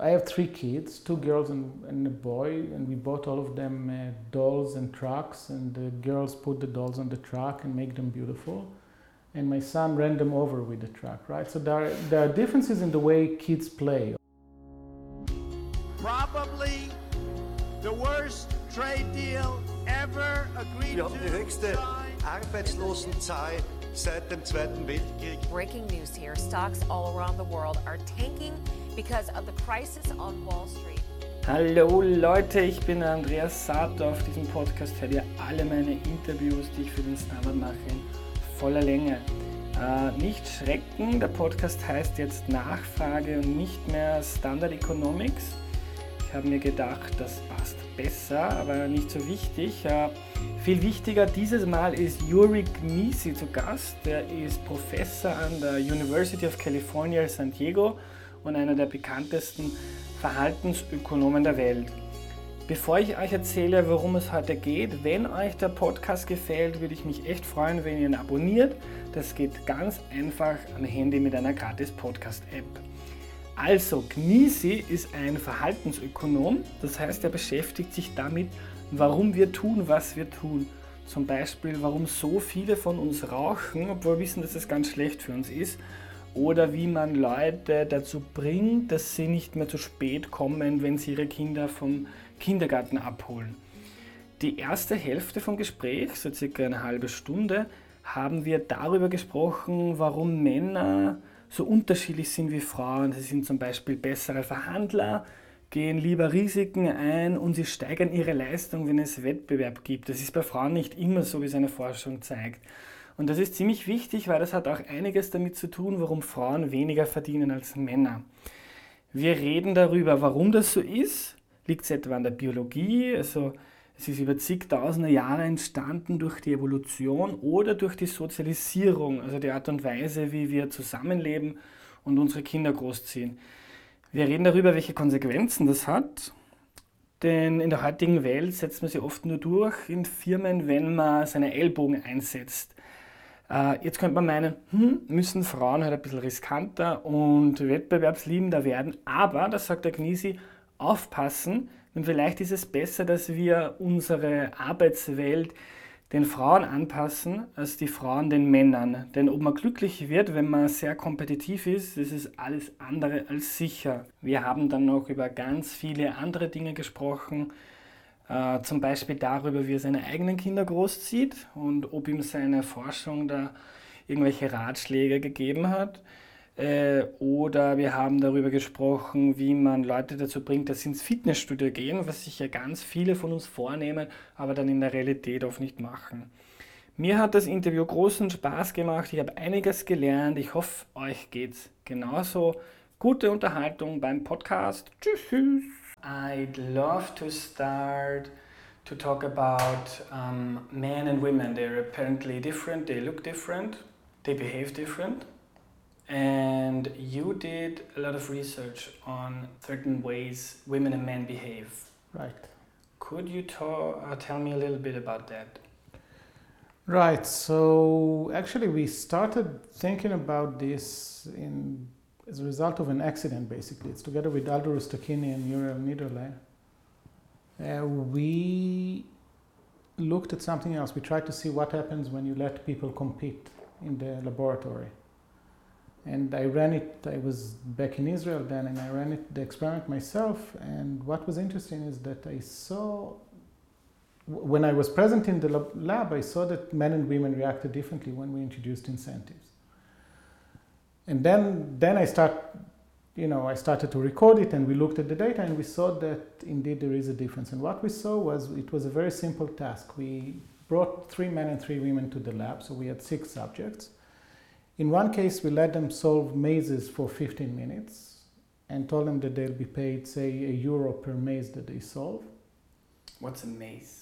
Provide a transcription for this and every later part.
I have three kids, two girls and, and a boy, and we bought all of them uh, dolls and trucks, and the girls put the dolls on the truck and make them beautiful. And my son ran them over with the truck, right? So there are, there are differences in the way kids play. Probably the worst trade deal ever agreed Wir haben die höchste. Arbeitslosenzahl seit dem Zweiten Weltkrieg. Breaking news here stocks all around the world are tanking because of the crisis on Wall Street. Hallo Leute, ich bin Andreas Sato. Auf diesem Podcast hört ihr alle meine Interviews, die ich für den Standard mache, in voller Länge. Äh, nicht schrecken, der Podcast heißt jetzt Nachfrage und nicht mehr Standard Economics. Ich habe mir gedacht, das passt besser, aber nicht so wichtig. Äh, viel wichtiger dieses Mal ist Yuri Gnisi zu Gast. Der ist Professor an der University of California, San Diego und einer der bekanntesten Verhaltensökonomen der Welt. Bevor ich euch erzähle, worum es heute geht, wenn euch der Podcast gefällt, würde ich mich echt freuen, wenn ihr ihn abonniert. Das geht ganz einfach am Handy mit einer gratis Podcast-App. Also, Gnisi ist ein Verhaltensökonom, das heißt, er beschäftigt sich damit, warum wir tun, was wir tun. Zum Beispiel, warum so viele von uns rauchen, obwohl wir wissen, dass es ganz schlecht für uns ist. Oder wie man Leute dazu bringt, dass sie nicht mehr zu spät kommen, wenn sie ihre Kinder vom Kindergarten abholen. Die erste Hälfte vom Gespräch, so circa eine halbe Stunde, haben wir darüber gesprochen, warum Männer so unterschiedlich sind wie Frauen. Sie sind zum Beispiel bessere Verhandler, gehen lieber Risiken ein und sie steigern ihre Leistung, wenn es Wettbewerb gibt. Das ist bei Frauen nicht immer so, wie seine Forschung zeigt. Und das ist ziemlich wichtig, weil das hat auch einiges damit zu tun, warum Frauen weniger verdienen als Männer. Wir reden darüber, warum das so ist. Liegt es etwa an der Biologie? Also es ist über zigtausende Jahre entstanden durch die Evolution oder durch die Sozialisierung, also die Art und Weise, wie wir zusammenleben und unsere Kinder großziehen. Wir reden darüber, welche Konsequenzen das hat. Denn in der heutigen Welt setzt man sie oft nur durch in Firmen, wenn man seine Ellbogen einsetzt. Äh, Jetzt könnte man meinen, hm, müssen Frauen halt ein bisschen riskanter und wettbewerbsliebender werden. Aber, das sagt der Gnisi, aufpassen, denn vielleicht ist es besser, dass wir unsere Arbeitswelt den Frauen anpassen, als die Frauen den Männern. Denn ob man glücklich wird, wenn man sehr kompetitiv ist, das ist alles andere als sicher. Wir haben dann noch über ganz viele andere Dinge gesprochen, äh, zum Beispiel darüber, wie er seine eigenen Kinder großzieht und ob ihm seine Forschung da irgendwelche Ratschläge gegeben hat. Äh, oder wir haben darüber gesprochen, wie man Leute dazu bringt, dass sie ins Fitnessstudio gehen, was sich ja ganz viele von uns vornehmen, aber dann in der Realität oft nicht machen. Mir hat das Interview großen Spaß gemacht, ich habe einiges gelernt, ich hoffe, euch geht's genauso. Gute Unterhaltung beim Podcast. Tschüss. I'd love to start to talk about um, men and women. They're apparently different, they look different, they behave different. And you did a lot of research on certain ways women and men behave. Right. Could you ta- uh, tell me a little bit about that? Right. So actually, we started thinking about this in as a result of an accident. Basically, it's together with Aldo Rustichini and Muriel Niederle. Uh, we looked at something else. We tried to see what happens when you let people compete in the laboratory. And I ran it. I was back in Israel then, and I ran it the experiment myself. And what was interesting is that I saw when I was present in the lab, I saw that men and women reacted differently when we introduced incentives. And then, then I start, you know, I started to record it, and we looked at the data, and we saw that indeed there is a difference. And what we saw was it was a very simple task. We brought three men and three women to the lab, so we had six subjects. In one case, we let them solve mazes for 15 minutes, and told them that they'll be paid, say, a euro per maze that they solve. What's a maze?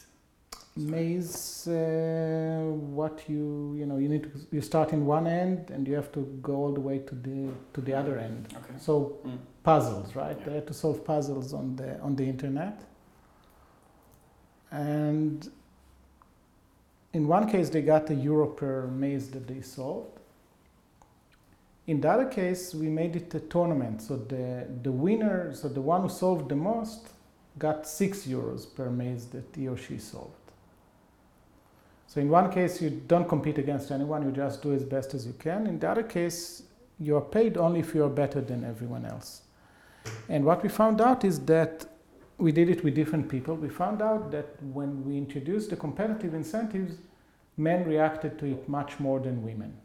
Maze uh, what you you know you need to you start in one end and you have to go all the way to the to the other end Okay. so Mm. puzzles right Yeah. they had to solve puzzles on the on the internet and in one case they got a euro per maze that they solved In the other case, we made it a tournament. So the, the winner, so the one who solved the most, got six euros per maze that he or she solved. So in one case, you don't compete against anyone, you just do as best as you can. In the other case, you are paid only if you are better than everyone else. And what we found out is that we did it with different people. We found out that when we introduced the competitive incentives, men reacted to it much more than women.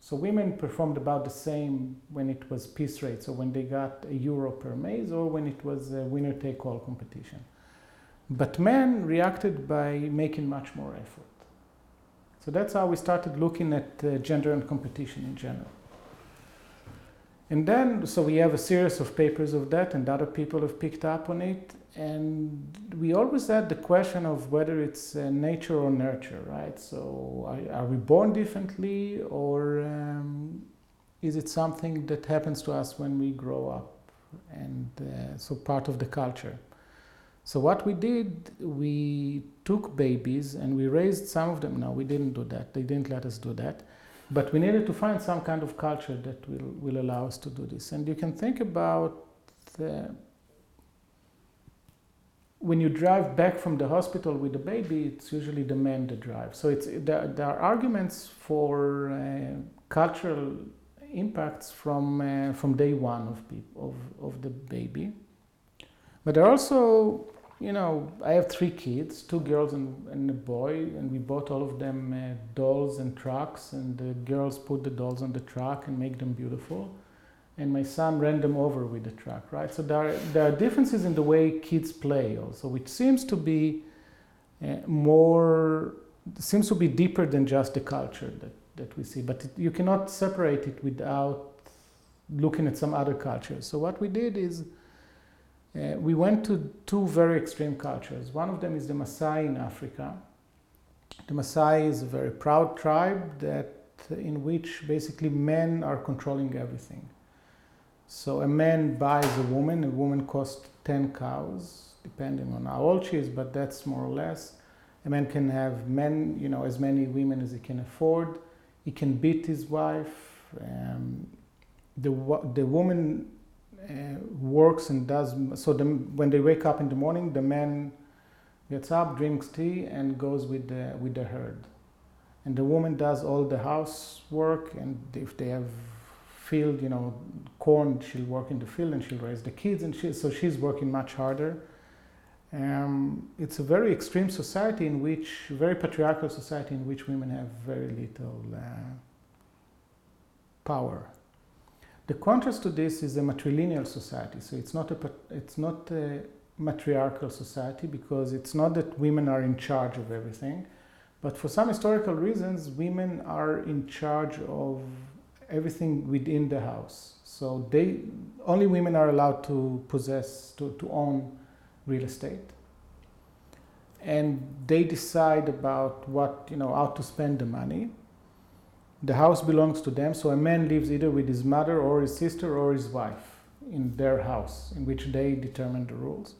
So women performed about the same when it was piece rate, so when they got a euro per maze or when it was a winner take all competition. But men reacted by making much more effort. So that's how we started looking at uh, gender and competition in general. And then, so we have a series of papers of that, and other people have picked up on it. And we always had the question of whether it's uh, nature or nurture, right? So, are, are we born differently, or um, is it something that happens to us when we grow up? And uh, so, part of the culture. So, what we did, we took babies and we raised some of them. No, we didn't do that, they didn't let us do that but we needed to find some kind of culture that will, will allow us to do this. And you can think about the, when you drive back from the hospital with the baby, it's usually the man that drives. So it's, there, there are arguments for uh, cultural impacts from, uh, from day one of, of, of the baby. But there are also you know, I have three kids, two girls and, and a boy, and we bought all of them uh, dolls and trucks, and the girls put the dolls on the truck and make them beautiful. And my son ran them over with the truck, right? So there are, there are differences in the way kids play also, which seems to be uh, more, seems to be deeper than just the culture that, that we see. But it, you cannot separate it without looking at some other cultures. So what we did is uh, we went to two very extreme cultures. One of them is the Maasai in Africa. The Maasai is a very proud tribe that in which basically men are controlling everything. So a man buys a woman, a woman costs 10 cows, depending on how old she is, but that's more or less. A man can have men, you know, as many women as he can afford. He can beat his wife. Um, the, the woman works and does so the, when they wake up in the morning the man gets up drinks tea and goes with the with the herd. And the woman does all the housework and if they have field you know corn she'll work in the field and she'll raise the kids and she, so she's working much harder. Um, it's a very extreme society in which very patriarchal society in which women have very little uh, power the contrast to this is a matrilineal society. So it's not a, it's not a matriarchal society because it's not that women are in charge of everything, but for some historical reasons, women are in charge of everything within the house. So they only women are allowed to possess to, to own real estate. And they decide about what, you know, how to spend the money the house belongs to them, so a man lives either with his mother or his sister or his wife in their house, in which they determine the rules.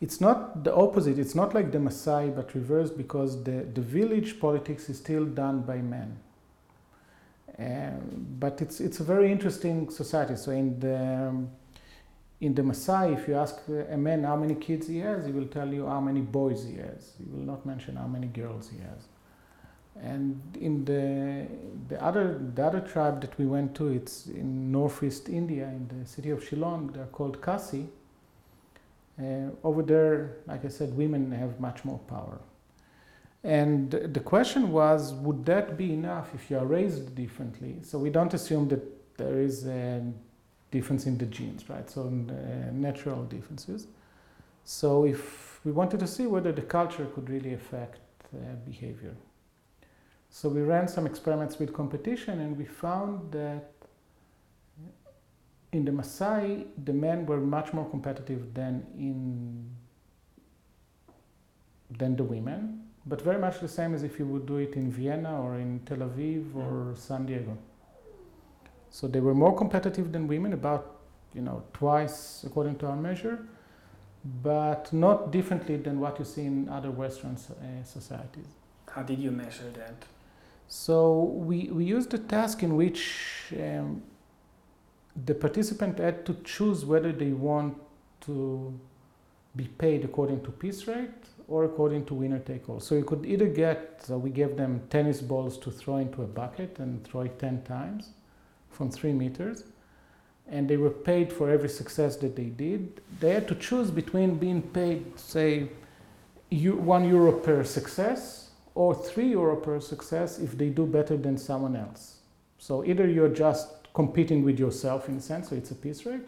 It's not the opposite, it's not like the Maasai, but reversed because the, the village politics is still done by men. Um, but it's, it's a very interesting society. So in the, in the Maasai, if you ask a man how many kids he has, he will tell you how many boys he has. He will not mention how many girls he has. And in the, the, other, the other tribe that we went to, it's in northeast India, in the city of Shillong, they're called Khasi. Uh, over there, like I said, women have much more power. And the question was, would that be enough if you are raised differently? So we don't assume that there is a difference in the genes, right? So uh, natural differences. So if we wanted to see whether the culture could really affect uh, behavior. So we ran some experiments with competition and we found that in the Maasai, the men were much more competitive than in than the women, but very much the same as if you would do it in Vienna or in Tel Aviv or San Diego. So they were more competitive than women, about you know twice according to our measure, but not differently than what you see in other Western uh, societies. How did you measure that? So we, we used a task in which um, the participant had to choose whether they want to be paid according to piece rate or according to winner take all. So you could either get, so we gave them tennis balls to throw into a bucket and throw it 10 times from three meters, and they were paid for every success that they did. They had to choose between being paid, say, one euro per success or three euro per success if they do better than someone else. So either you're just competing with yourself in a sense, so it's a piece rate,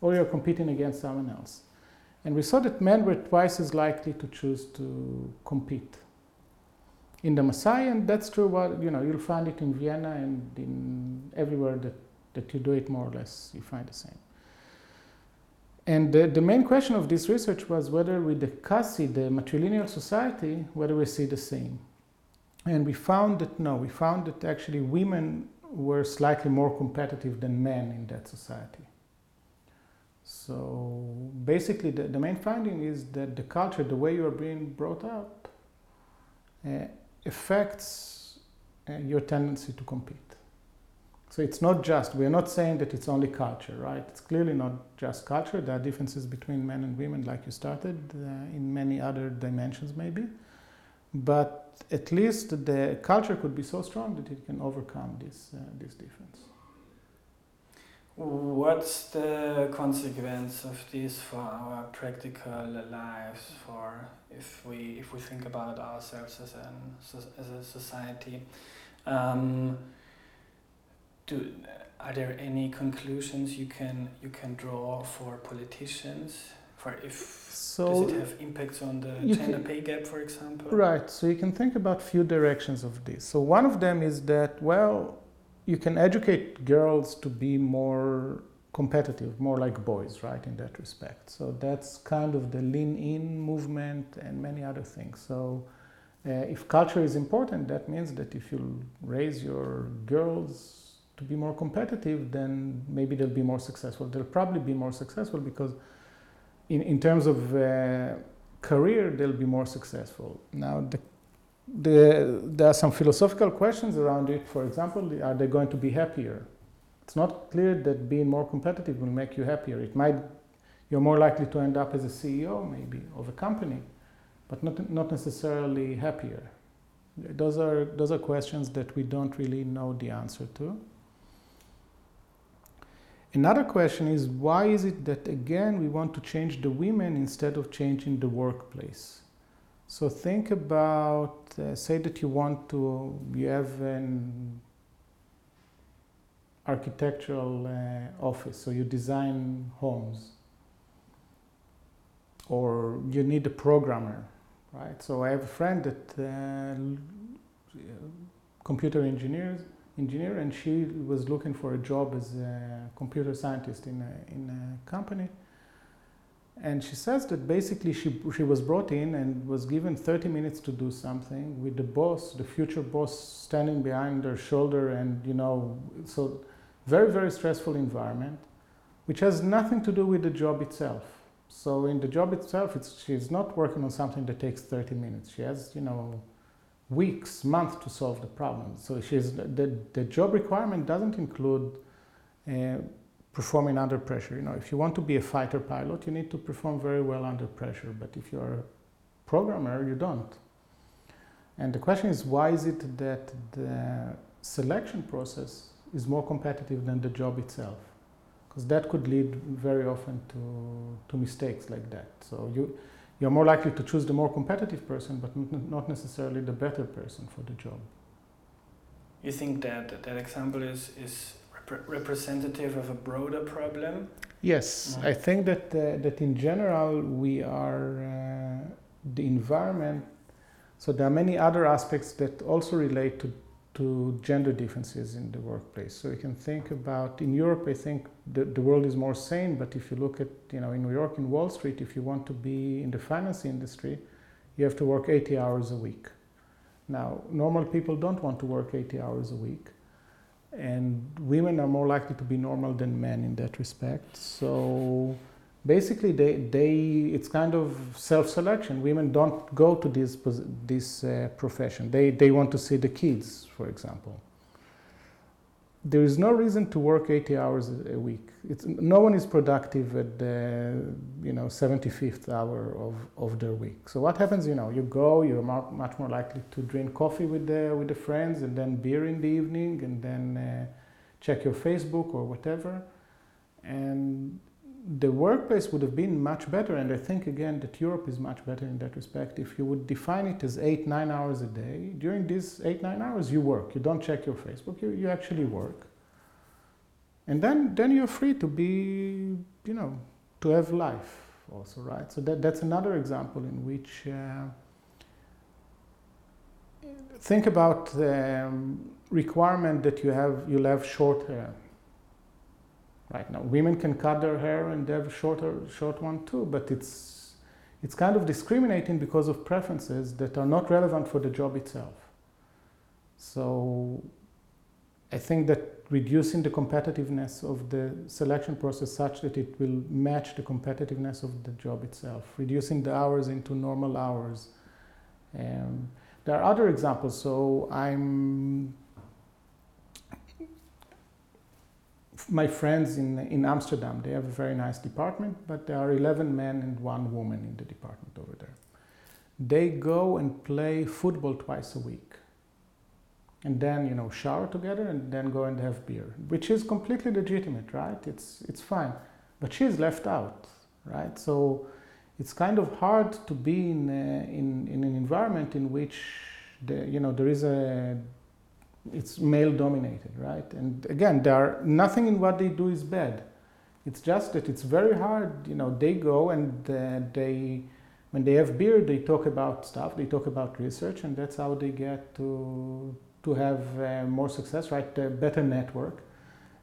or you're competing against someone else. And we saw that men were twice as likely to choose to compete in the Maasai, and that's true. What you know, you'll find it in Vienna and in everywhere that, that you do it more or less, you find the same. And the, the main question of this research was whether with the Khasi, the matrilineal society, whether we see the same. And we found that no, we found that actually women were slightly more competitive than men in that society. So basically, the, the main finding is that the culture, the way you are being brought up, uh, affects uh, your tendency to compete. So it's not just, we're not saying that it's only culture, right? It's clearly not just culture. There are differences between men and women, like you started, uh, in many other dimensions, maybe. But at least the culture could be so strong that it can overcome this, uh, this difference. What's the consequence of this for our practical lives? For if we if we think about ourselves as an as a society, um, do are there any conclusions you can you can draw for politicians? For if so does it have impacts on the gender pay gap, for example? Right. So you can think about few directions of this. So one of them is that well you can educate girls to be more competitive, more like boys, right, in that respect. So that's kind of the lean in movement and many other things. So uh, if culture is important, that means that if you raise your girls to be more competitive, then maybe they'll be more successful. They'll probably be more successful because, in, in terms of uh, career, they'll be more successful. Now, the the, there are some philosophical questions around it. For example, are they going to be happier? It's not clear that being more competitive will make you happier. It might, you're more likely to end up as a CEO, maybe, of a company, but not, not necessarily happier. Those are, those are questions that we don't really know the answer to. Another question is why is it that again we want to change the women instead of changing the workplace? So think about, uh, say that you want to, you have an architectural uh, office, so you design homes, or you need a programmer, right? So I have a friend that uh, computer engineers engineer, and she was looking for a job as a computer scientist in a, in a company and she says that basically she, she was brought in and was given 30 minutes to do something with the boss, the future boss, standing behind her shoulder, and you know, so very, very stressful environment, which has nothing to do with the job itself. So in the job itself, it's, she's not working on something that takes 30 minutes. She has, you know, weeks, months to solve the problem. So she's, the, the job requirement doesn't include uh, performing under pressure. You know, if you want to be a fighter pilot, you need to perform very well under pressure. But if you're a programmer, you don't. And the question is, why is it that the selection process is more competitive than the job itself? Because that could lead very often to, to mistakes like that. So you, you're more likely to choose the more competitive person, but not necessarily the better person for the job. You think that that example is, is representative of a broader problem? Yes, I think that uh, that in general we are uh, the environment. So there are many other aspects that also relate to to gender differences in the workplace. So you can think about in Europe. I think the, the world is more sane. But if you look at you know in New York in Wall Street, if you want to be in the finance industry, you have to work 80 hours a week. Now, normal people don't want to work 80 hours a week and women are more likely to be normal than men in that respect. So basically, they, they it's kind of self-selection. Women don't go to this this uh, profession. They they want to see the kids, for example. there is no reason to work 80 hours a week. It's, no one is productive at the you know 75th hour of, of their week. So what happens? You know, you go, you're much more likely to drink coffee with the with the friends, and then beer in the evening, and then uh, check your Facebook or whatever. And the workplace would have been much better, and I think again that Europe is much better in that respect. If you would define it as eight, nine hours a day, during these eight, nine hours, you work. You don't check your Facebook, you, you actually work. And then, then you're free to be, you know, to have life also, right? So that, that's another example in which uh, think about the um, requirement that you have, you'll have short hair right now. Women can cut their hair and they have a shorter, short one too, but it's, it's kind of discriminating because of preferences that are not relevant for the job itself. So I think that reducing the competitiveness of the selection process such that it will match the competitiveness of the job itself, reducing the hours into normal hours. Um, there are other examples. So I'm my friends in, in Amsterdam, they have a very nice department, but there are 11 men and one woman in the department over there. They go and play football twice a week. And then, you know, shower together and then go and have beer, which is completely legitimate, right? It's, it's fine. But she's left out, right? So it's kind of hard to be in, a, in, in an environment in which, the, you know, there is a it's male dominated, right? And again, there are nothing in what they do is bad. It's just that it's very hard. You know, they go and uh, they, when they have beer, they talk about stuff. They talk about research, and that's how they get to to have uh, more success, right? A better network.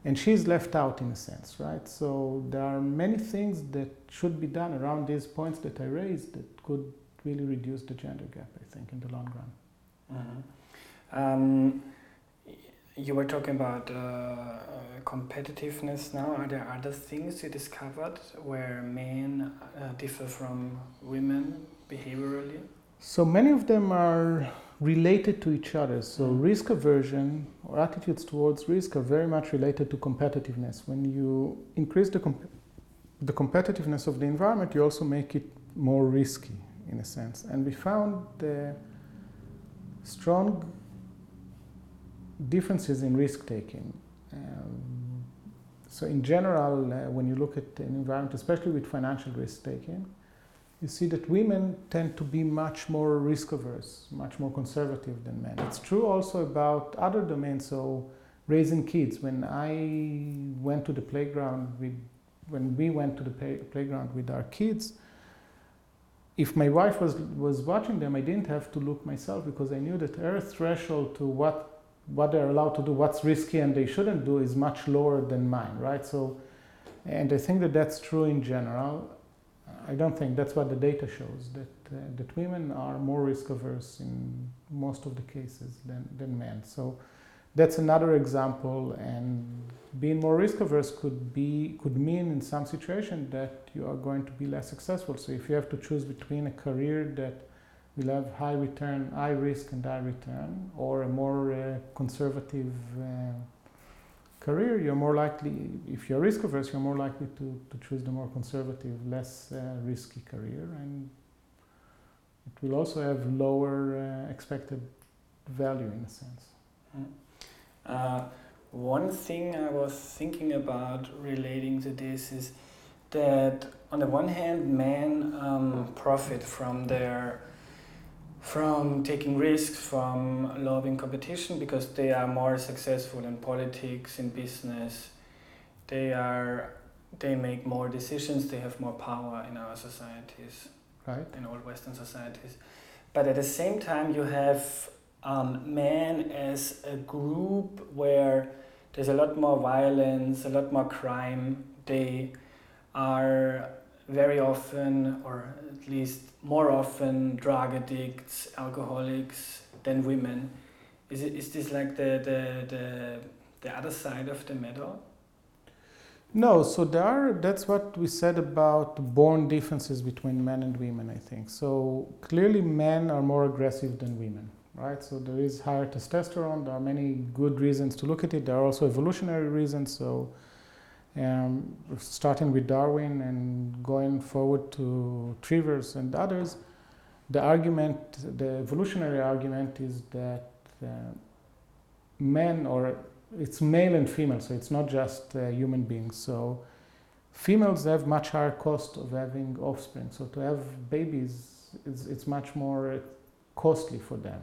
And she's left out in a sense, right? So there are many things that should be done around these points that I raised that could really reduce the gender gap. I think in the long run. Mm-hmm. Um, you were talking about uh, uh, competitiveness now. Are there other things you discovered where men uh, differ from women behaviorally? So many of them are related to each other. So mm. risk aversion or attitudes towards risk are very much related to competitiveness. When you increase the, comp- the competitiveness of the environment, you also make it more risky in a sense. And we found the strong differences in risk taking. Um, so, in general, uh, when you look at an environment, especially with financial risk taking, you see that women tend to be much more risk averse, much more conservative than men. It's true also about other domains. So, raising kids. When I went to the playground with, when we went to the play, playground with our kids, if my wife was was watching them, I didn't have to look myself because I knew that her threshold to what what they're allowed to do, what's risky and they shouldn't do is much lower than mine, right? So, and I think that that's true in general. I don't think that's what the data shows that uh, that women are more risk averse in most of the cases than, than men. So that's another example. And being more risk averse could be could mean in some situation that you are going to be less successful. So if you have to choose between a career that will have high return, high risk and high return, or a more uh, conservative uh, career, you're more likely, if you're risk averse, you're more likely to, to choose the more conservative, less uh, risky career. And it will also have lower uh, expected value in a sense. Mm. Uh, one thing I was thinking about relating to this is that on the one hand, men um, profit from their from taking risks, from loving competition because they are more successful in politics, in business. They are they make more decisions, they have more power in our societies, right? In all Western societies. But at the same time, you have um, men as a group where there's a lot more violence, a lot more crime. They are very often, or at least more often, drug addicts, alcoholics than women. Is, it, is this like the, the, the, the other side of the medal? No, so there are, that's what we said about born differences between men and women, I think. So clearly, men are more aggressive than women. right? So there is higher testosterone. There are many good reasons to look at it. There are also evolutionary reasons. So um, starting with Darwin and going forward to Trivers and others, the argument, the evolutionary argument is that uh, men, or it's male and female, so it's not just uh, human beings. So females have much higher cost of having offspring. So to have babies, it's, it's much more costly for them.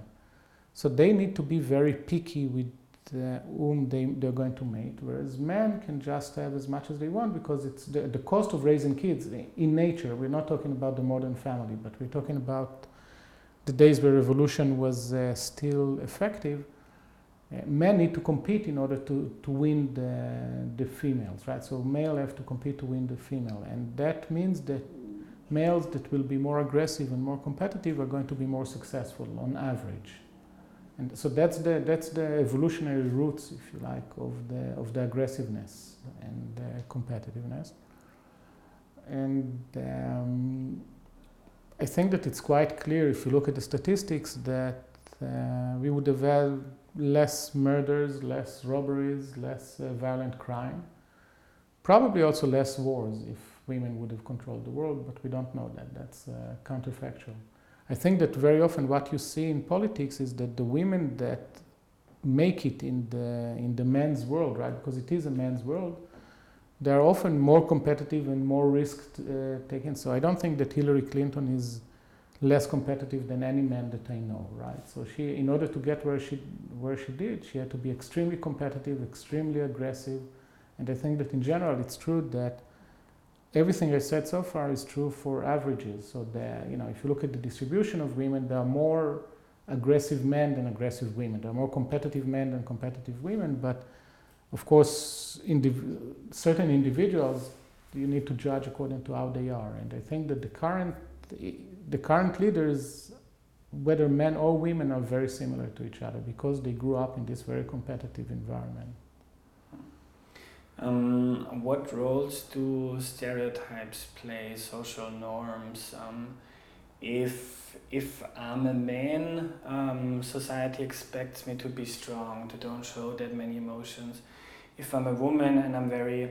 So they need to be very picky with whom they, they're going to mate, whereas men can just have as much as they want because it's the, the cost of raising kids in nature. We're not talking about the modern family, but we're talking about the days where evolution was uh, still effective. Uh, men need to compete in order to, to win the, the females, right? So male have to compete to win the female, and that means that males that will be more aggressive and more competitive are going to be more successful on average. And so that's the, that's the evolutionary roots, if you like, of the, of the aggressiveness and the competitiveness. And um, I think that it's quite clear if you look at the statistics that uh, we would have had less murders, less robberies, less uh, violent crime. Probably also less wars if women would have controlled the world, but we don't know that. That's uh, counterfactual. I think that very often what you see in politics is that the women that make it in the in the men's world, right? Because it is a men's world, they are often more competitive and more risk uh, taken. So I don't think that Hillary Clinton is less competitive than any man that I know, right? So she, in order to get where she where she did, she had to be extremely competitive, extremely aggressive, and I think that in general it's true that everything I said so far is true for averages. So that you know, if you look at the distribution of women, there are more aggressive men than aggressive women. There are more competitive men than competitive women. But of course, indiv- certain individuals you need to judge according to how they are. And I think that the current the current leaders, whether men or women, are very similar to each other because they grew up in this very competitive environment. Um, what roles do stereotypes play, social norms? Um, if if I'm a man, um, society expects me to be strong, to don't show that many emotions. If I'm a woman and I'm very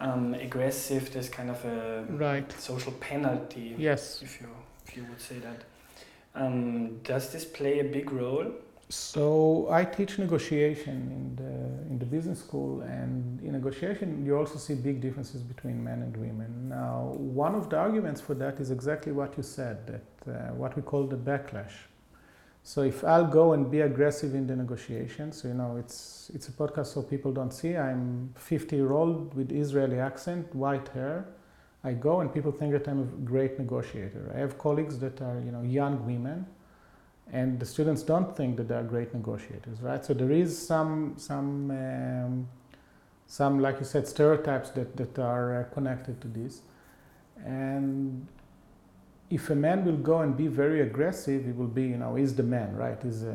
um, aggressive, there's kind of a right. social penalty. Yes. If you if you would say that. Um, does this play a big role? So I teach negotiation in the in the business school, and in negotiation you also see big differences between men and women. Now, one of the arguments for that is exactly what you said, that uh, what we call the backlash. So if I'll go and be aggressive in the negotiations, you know it's it's a podcast so people don't see. I'm 50 year old with Israeli accent, white hair. I go and people think that I'm a great negotiator. I have colleagues that are you know young women and the students don't think that they are great negotiators, right? So there is some some um, some like you said stereotypes that that are uh, connected to this, and if a man will go and be very aggressive, he will be you know he's the man, right? Is uh,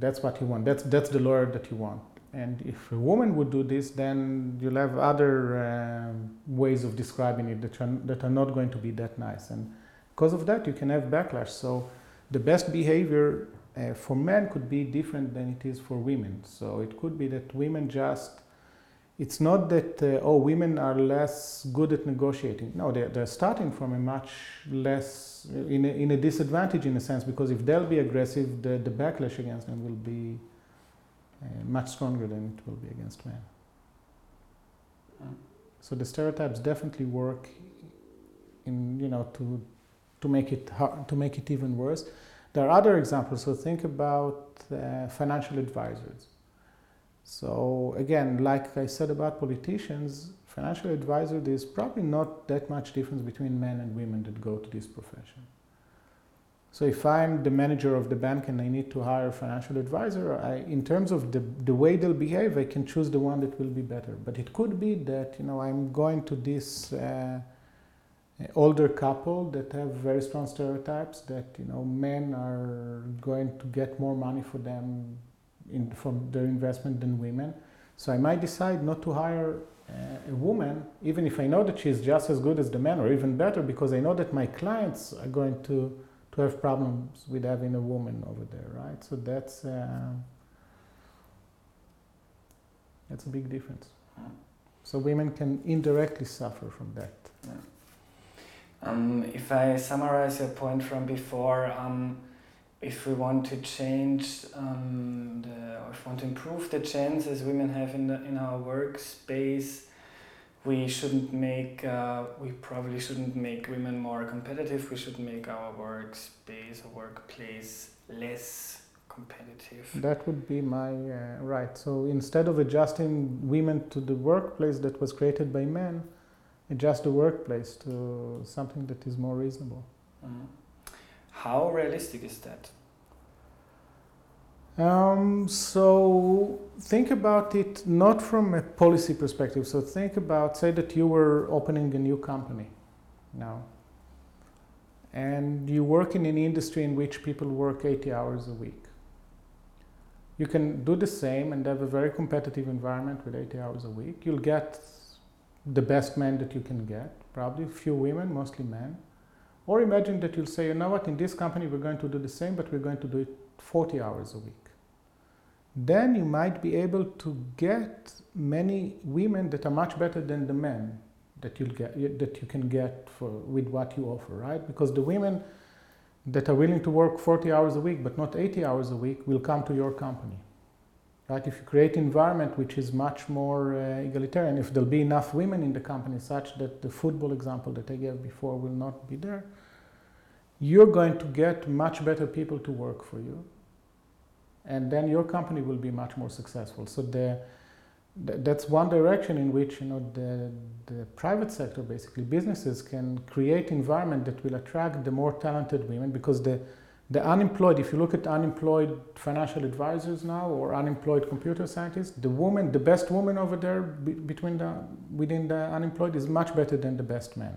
that's what you want. That's that's the lawyer that you want. And if a woman would do this, then you'll have other um, ways of describing it that are, that are not going to be that nice. And because of that, you can have backlash. So the best behavior uh, for men could be different than it is for women. So it could be that women just, it's not that, uh, oh, women are less good at negotiating. No, they're, they're starting from a much less, in a, in a disadvantage in a sense, because if they'll be aggressive, the, the backlash against them will be uh, much stronger than it will be against men. So the stereotypes definitely work in, you know, to to make it to make it even worse. There are other examples. So think about uh, financial advisors. So again, like I said about politicians, financial advisor, there's probably not that much difference between men and women that go to this profession. So if I'm the manager of the bank and I need to hire a financial advisor, I, in terms of the, the way they'll behave, I can choose the one that will be better. But it could be that you know I'm going to this uh, older couple that have very strong stereotypes that you know men are going to get more money for them in, from their investment than women. So I might decide not to hire uh, a woman, even if I know that she's just as good as the man or even better, because I know that my clients are going to, to have problems with having a woman over there, right? So that's uh, that's a big difference. So women can indirectly suffer from that. Um, if I summarize your point from before, um, if we want to change um, the, or if we want to improve the chances women have in the, in our workspace, we shouldn't make uh, we probably shouldn't make women more competitive. We should make our workspace or workplace less competitive. That would be my uh, right. So instead of adjusting women to the workplace that was created by men, adjust the workplace to something that is more reasonable. Mm. How realistic is that? Um, so think about it not from a policy perspective. So think about, say that you were opening a new company now, and you work in an industry in which people work 80 hours a week. You can do the same and have a very competitive environment with 80 hours a week. You'll get the best men that you can get, probably few women, mostly men. Or imagine that you'll say, you know what, in this company we're going to do the same, but we're going to do it 40 hours a week. Then you might be able to get many women that are much better than the men that you'll get that you can get for with what you offer, right? Because the women that are willing to work 40 hours a week but not 80 hours a week will come to your company right if you create an environment which is much more uh, egalitarian if there'll be enough women in the company such that the football example that i gave before will not be there you're going to get much better people to work for you. And then your company will be much more successful. So the that's one direction in which you know the, the private sector basically businesses can create environment that will attract the more talented women because the the unemployed if you look at unemployed financial advisors now or unemployed computer scientists the woman the best woman over there be, between the within the unemployed is much better than the best man.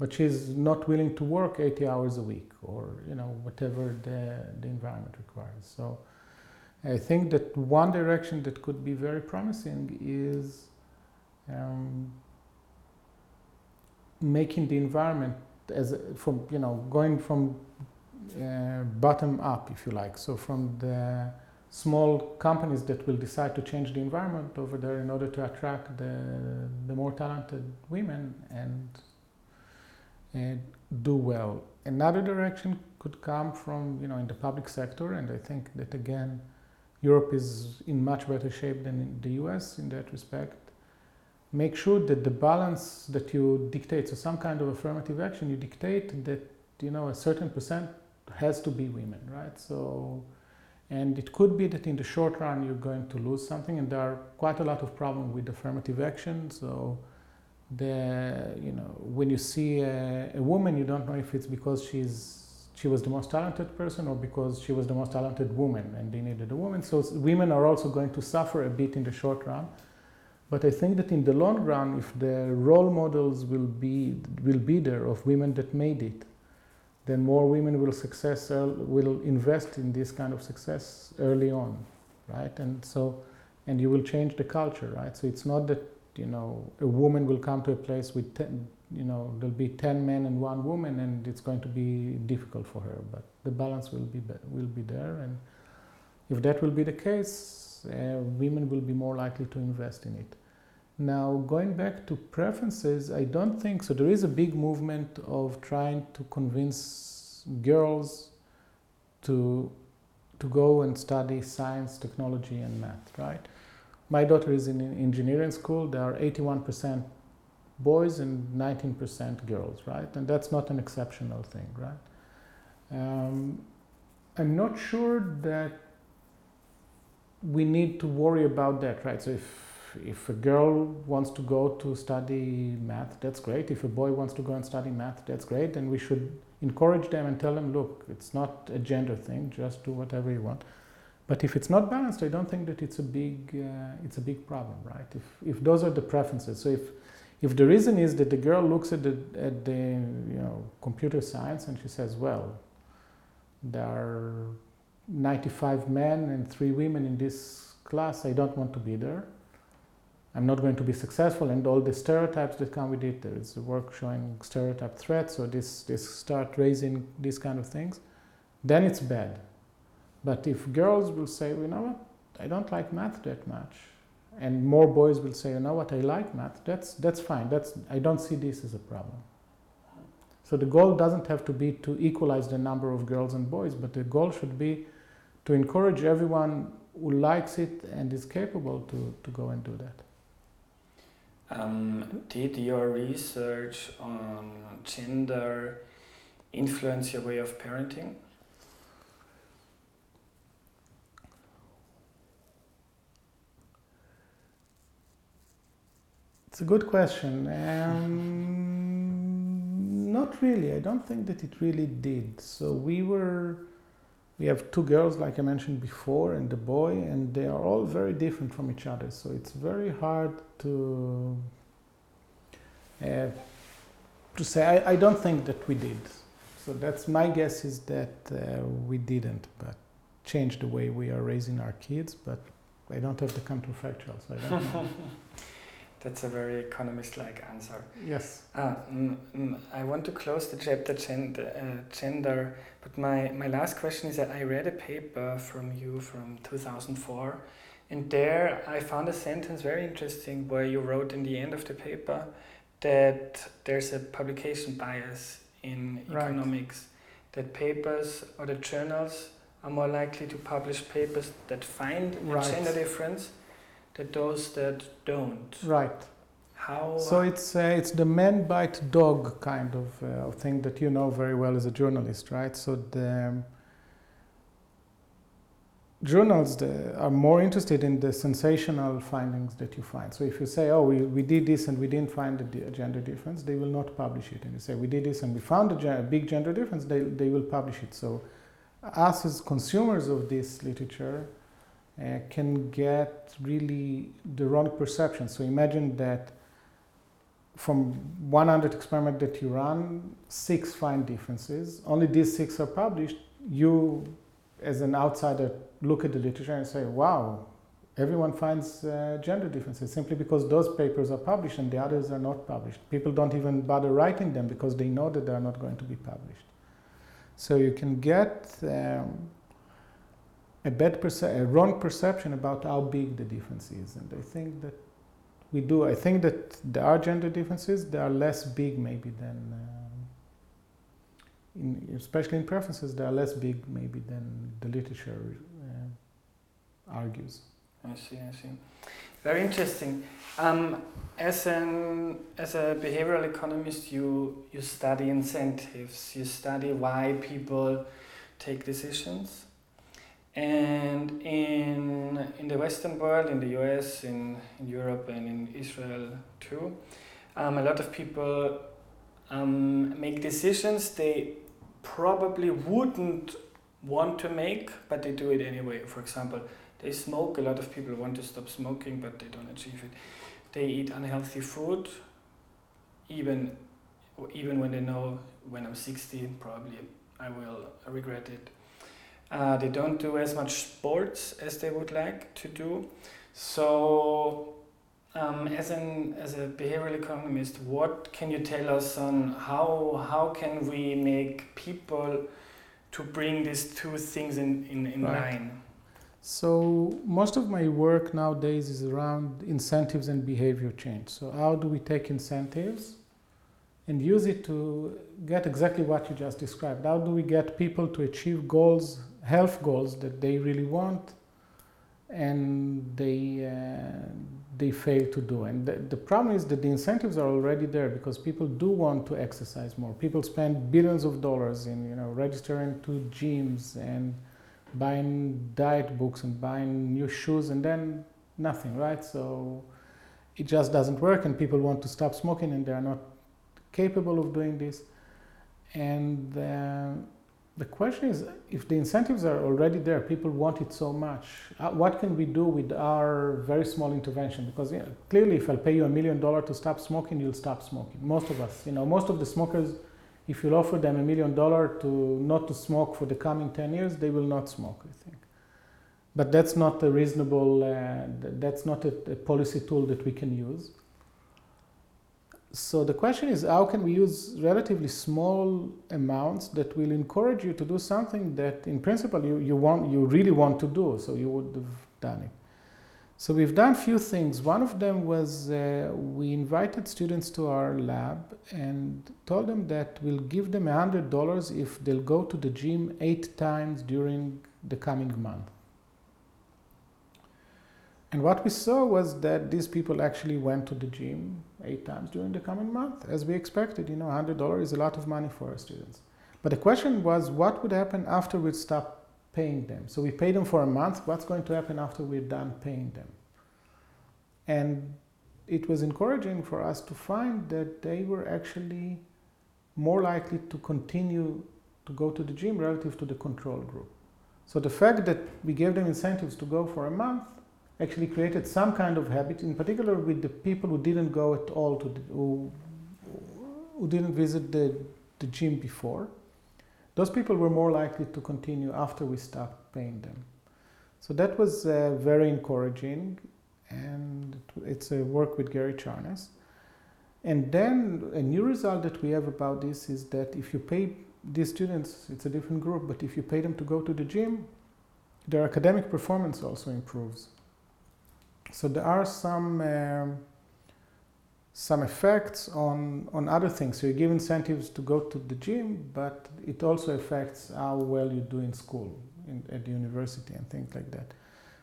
But she's not willing to work 80 hours a week or you know whatever the, the environment requires. So I think that one direction that could be very promising is um, making the environment as from you know going from uh, bottom up, if you like. So from the small companies that will decide to change the environment over there in order to attract the the more talented women and and do well. Another direction could come from you know in the public sector, and I think that again Europe is in much better shape than the US in that respect. Make sure that the balance that you dictate, so some kind of affirmative action, you dictate that you know a certain percent has to be women, right? So, and it could be that in the short run you're going to lose something, and there are quite a lot of problems with affirmative action. So, the you know when you see a, a woman, you don't know if it's because she's she was the most talented person or because she was the most talented woman and they needed a woman. So women are also going to suffer a bit in the short run. But I think that in the long run, if the role models will be, will be there of women that made it, then more women will success will invest in this kind of success early on, right? And so, and you will change the culture, right? So it's not that you know a woman will come to a place with ten, you know there'll be 10 men and one woman and it's going to be difficult for her but the balance will be will be there and if that will be the case uh, women will be more likely to invest in it now going back to preferences i don't think so there is a big movement of trying to convince girls to to go and study science technology and math right my daughter is in engineering school there are 81% boys and 19% girls, right? And that's not an exceptional thing, right? Um, I'm not sure that we need to worry about that, right? So if if a girl wants to go to study math, that's great. If a boy wants to go and study math, that's great. And we should encourage them and tell them, look, it's not a gender thing. Just do whatever you want. But if it's not balanced, I don't think that it's a big uh, it's a big problem, right? If if those are the preferences. So if if the reason is that the girl looks at the, at the you know, computer science and she says, well, there are 95 men and three women in this class, I don't want to be there. I'm not going to be successful, and all the stereotypes that come with it. There is work showing stereotype threats, so this this start raising these kind of things. Then it's bad. But if girls will say, you know what, I don't like math that much, and more boys will say, you know what, I like math. That's that's fine. That's I don't see this as a problem. So the goal doesn't have to be to equalize the number of girls and boys, but the goal should be to encourage everyone who likes it and is capable to, to go and do that. Um, did your research on gender influence your way of parenting? It's a good question. Um, not really. I don't think that it really did. So we were, we have two girls, like I mentioned before, and the boy, and they are all very different from each other. So it's very hard to uh, to say. I, I don't think that we did. So that's my guess is that uh, we didn't, but change the way we are raising our kids. But I don't have the counterfactual, so I don't know. That's a very economist-like answer. yes. Ah, mm, mm, I want to close the chapter gender, uh, gender, but my, my last question is that I read a paper from you from 2004, and there I found a sentence very interesting where you wrote in the end of the paper that there's a publication bias in Right. economics, that papers or the journals are more likely to publish papers that find a gender difference than those that don't. Right. How? So it's uh, it's the man bite dog kind of, uh, thing that you know very well as a journalist, right? So the journals the, are more interested in the sensational findings that you find. So if you say, "Oh, we, we did this and we didn't find a, a gender difference," they will not publish it. And you say, "We did this and we found a, gen- a big gender difference," they they will publish it. So us as consumers of this literature uh, can get really the wrong perception. So imagine that from 100 experiments that you run, six find differences. Only these six are published. You, as an outsider, look at the literature and say, wow, everyone finds uh, gender differences simply because those papers are published and the others are not published. People don't even bother writing them because they know that they are not going to be published. So you can get um, a bad perce- a wrong perception about how big the difference is, and I think that we do. I think that there are gender differences. They are less big maybe than, um, in, especially in preferences, they are less big maybe than the literature uh, argues. I see, I see. Very interesting. Um, as an as a behavioral economist, you you study incentives. You study why people take decisions. And in in the Western world, in the U.S., in, in Europe, and in Israel too, um, a lot of people um, make decisions they probably wouldn't want to make, but they do it anyway. For example, they smoke. A lot of people want to stop smoking, but they don't achieve it. They eat unhealthy food, even even when they know when I'm 60, probably I will regret it. Uh, they don't do as much sports as they would like to do. So, um, as an as a behavioral economist, what can you tell us on how how can we make people to bring these two things in in, in Right. line? So most of my work nowadays is around incentives and behavior change. So how do we take incentives and use it to get exactly what you just described? How do we get people to achieve goals, health goals that they really want, and they uh, they fail to do? And the, the problem is that the incentives are already there because people do want to exercise more. People spend billions of dollars in you know registering to gyms and buying diet books and buying new shoes and then nothing, right? So it just doesn't work, and people want to stop smoking and they are not capable of doing this. And uh, the question is if the incentives are already there, people want it so much, uh, what can we do with our very small intervention? Because you know, clearly, if I'll pay you a million dollars to stop smoking, you'll stop smoking. Most of us, you know, most of the smokers if you'll offer them a million dollar to not to smoke for the coming 10 years they will not smoke i think but that's not a reasonable, uh, that's not a, a, policy tool that we can use. So the question is, how can we use relatively small amounts that will encourage you to do something that, in principle, you, you want, you really want to do, so you would have done it. So we've done a few things. One of them was uh, we invited students to our lab and told them that we'll give them $100 if they'll go to the gym eight times during the coming month. And what we saw was that these people actually went to the gym eight times during the coming month, as we expected. You know, $100 is a lot of money for our students. But the question was, what would happen after we'd stop paying them? So we paid them for a month. What's going to happen after we're done paying them? And it was encouraging for us to find that they were actually more likely to continue to go to the gym relative to the control group. So the fact that we gave them incentives to go for a month actually created some kind of habit, in particular with the people who didn't go at all to the, who, who didn't visit the, the gym before. Those people were more likely to continue after we stopped paying them. So that was uh, very encouraging, and it's a work with Gary Charness. And then a new result that we have about this is that if you pay these students, it's a different group, but if you pay them to go to the gym, their academic performance also improves. So there are some um, some effects on on other things. So you give incentives to go to the gym, but it also affects how well you do in school, in, at the university, and things like that.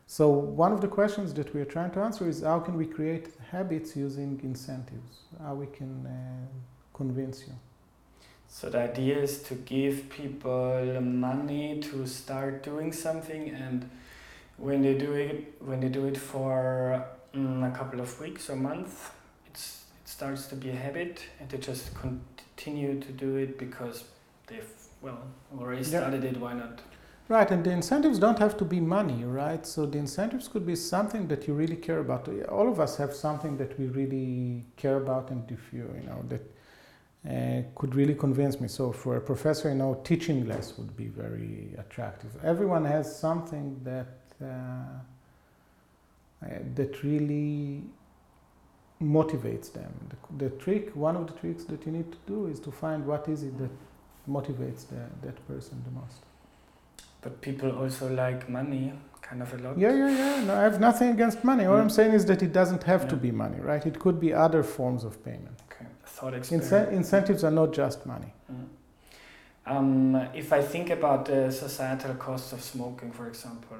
So one of the questions that we are trying to answer is how can we create habits using incentives? How we can uh, convince you. So the idea is to give people money to start doing something and when they do it when they do it for um, a couple of weeks or months it's it starts to be a habit and they just continue to do it because they've well already started yeah. it why not right and the incentives don't have to be money right so the incentives could be something that you really care about all of us have something that we really care about and if you you know that uh, could really convince me. So for a professor, you know, teaching less would be very attractive. Everyone has something that that really motivates them. The, the, trick, one of the tricks that you need to do is to find what is it that motivates the, that person the most. But people also like money kind of a lot. Yeah, yeah, yeah. No, I have nothing against money. All mm. I'm saying is that it doesn't have yeah. to be money, right? It could be other forms of payment. Okay, thought experiment. incentives are not just money. Mm. Um, if I think about the societal costs of smoking, for example,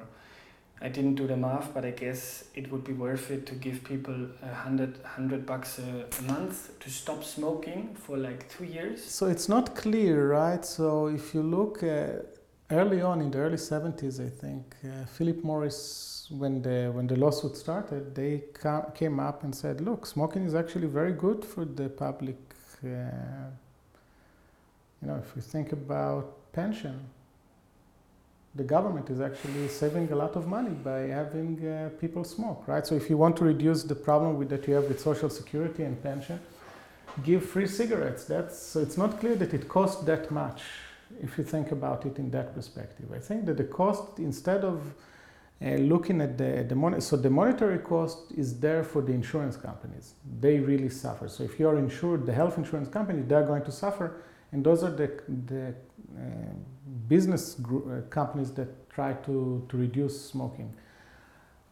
I didn't do the math, but I guess it would be worth it to give people a hundred hundred bucks a, month to stop smoking for like two years. So it's not clear, right? So if you look uh, early on in the early seventies, I think uh, Philip Morris, when the when the lawsuit started, they ca- came up and said, "Look, smoking is actually very good for the public." Uh, you know, if you think about pension, the government is actually saving a lot of money by having uh, people smoke, right? So if you want to reduce the problem with, that you have with social security and pension, give free cigarettes. That's so it's not clear that it costs that much if you think about it in that perspective. I think that the cost instead of uh, looking at the, the money, so the monetary cost is there for the insurance companies. They really suffer. So if you're insured, the health insurance company, they're going to suffer, and those are the, the uh, business group, uh, companies that try to, to reduce smoking.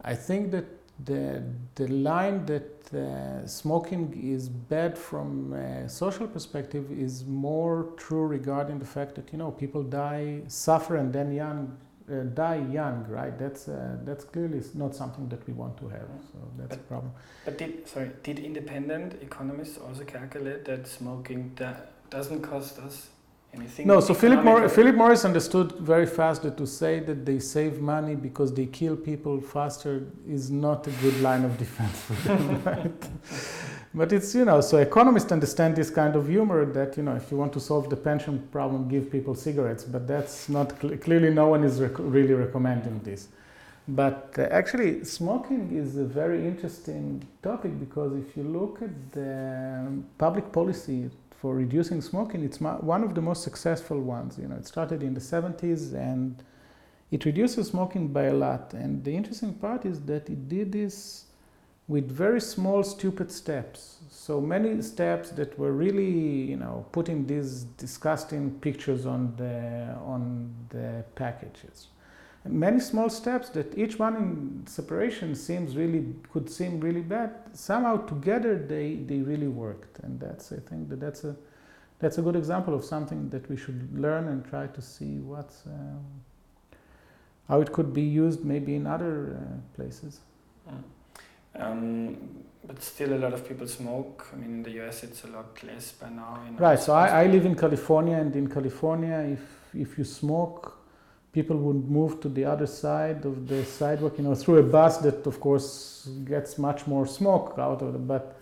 I think that the, the line that uh, smoking is bad from a social perspective is more true regarding the fact that you know people die, suffer, and then young uh, die young, right? That's uh, that's clearly not something that we want to have. So that's but, a problem. But did sorry, did independent economists also calculate that smoking da- doesn't cost us Anything no, so Philip, Mor- Philip Morris understood very fast that to say that they save money because they kill people faster is not a good line of defense for them, right? but it's, you know, so economists understand this kind of humor that, you know, if you want to solve the pension problem, give people cigarettes, but that's not, cl- clearly no one is rec- really recommending this. But uh, actually, smoking is a very interesting topic because if you look at the public policy for reducing smoking, it's one of the most successful ones. You know, it started in the 70s and it reduces smoking by a lot. And the interesting part is that it did this with very small, stupid steps. So many steps that were really, you know, putting these disgusting pictures on the on the packages. Many small steps that each one in separation seems really could seem really bad. Somehow together they, they really worked, and that's I think that that's a that's a good example of something that we should learn and try to see what's um, how it could be used maybe in other uh, places. Mm. Um, but still, a lot of people smoke. I mean, in the US, it's a lot less by now. Right. So I, I live in California, and in California, if if you smoke, people would move to the other side of the sidewalk. You know, through a bus that, of course, gets much more smoke out of it. But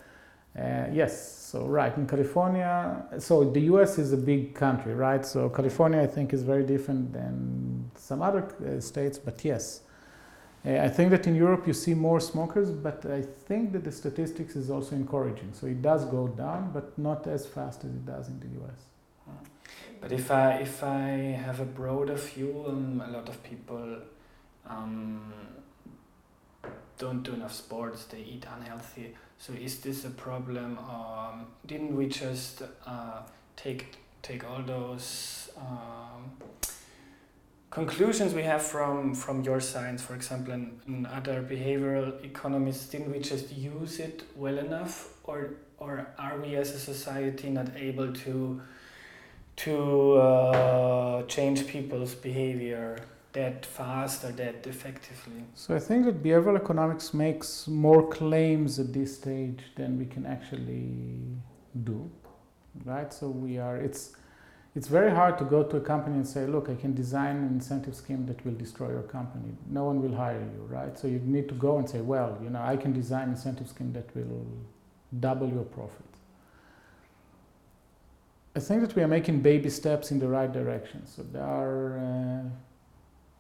uh, yes, so right in California. So the U.S. is a big country, right? So California, I think, is very different than some other uh, states. But yes. Uh, I think that in Europe you see more smokers, but I think that the statistics is also encouraging. So it does go down, but not as fast as it does in the US. But if I if I have a broader view, um, a lot of people um, don't do enough sports. They eat unhealthy. So is this a problem? Um, didn't we just uh, take take all those um, conclusions we have from from your science, for example, and, and other behavioral economists? Didn't we just use it well enough, or or are we as a society not able to to uh, change people's behavior that fast or that effectively? So I think that behavioral economics makes more claims at this stage than we can actually do, right? So we are it's it's very hard to go to a company and say, look, I can design an incentive scheme that will destroy your company. No one will hire you, right? So you need to go and say, well, you know, I can design an incentive scheme that will double your profit. I think that we are making baby steps in the right direction. So there are, uh,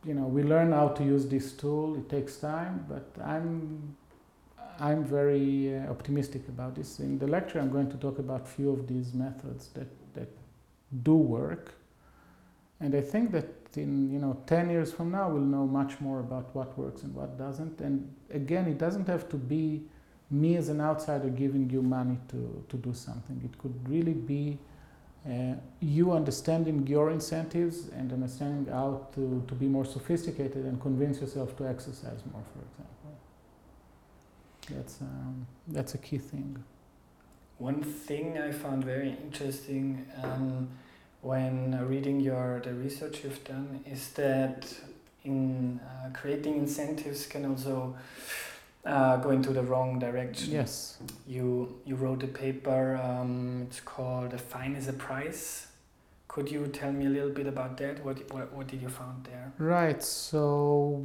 you know, we learn how to use this tool. It takes time, but I'm, I'm very uh, optimistic about this. In the lecture, I'm going to talk about a few of these methods that, that do work. And I think that in, you know, 10 years from now, we'll know much more about what works and what doesn't. And again, it doesn't have to be me as an outsider giving you money to, to do something. It could really be uh, you understanding your incentives and understanding how to, to be more sophisticated and convince yourself to exercise more, for example. That's, um, that's a key thing. One thing I found very interesting um, when reading your the research you've done is that in uh, creating incentives can also uh, going to the wrong direction. Yes. You you wrote a paper. Um, it's called "A Fine is a Price." Could you tell me a little bit about that? What what, what did you find there? Right. So.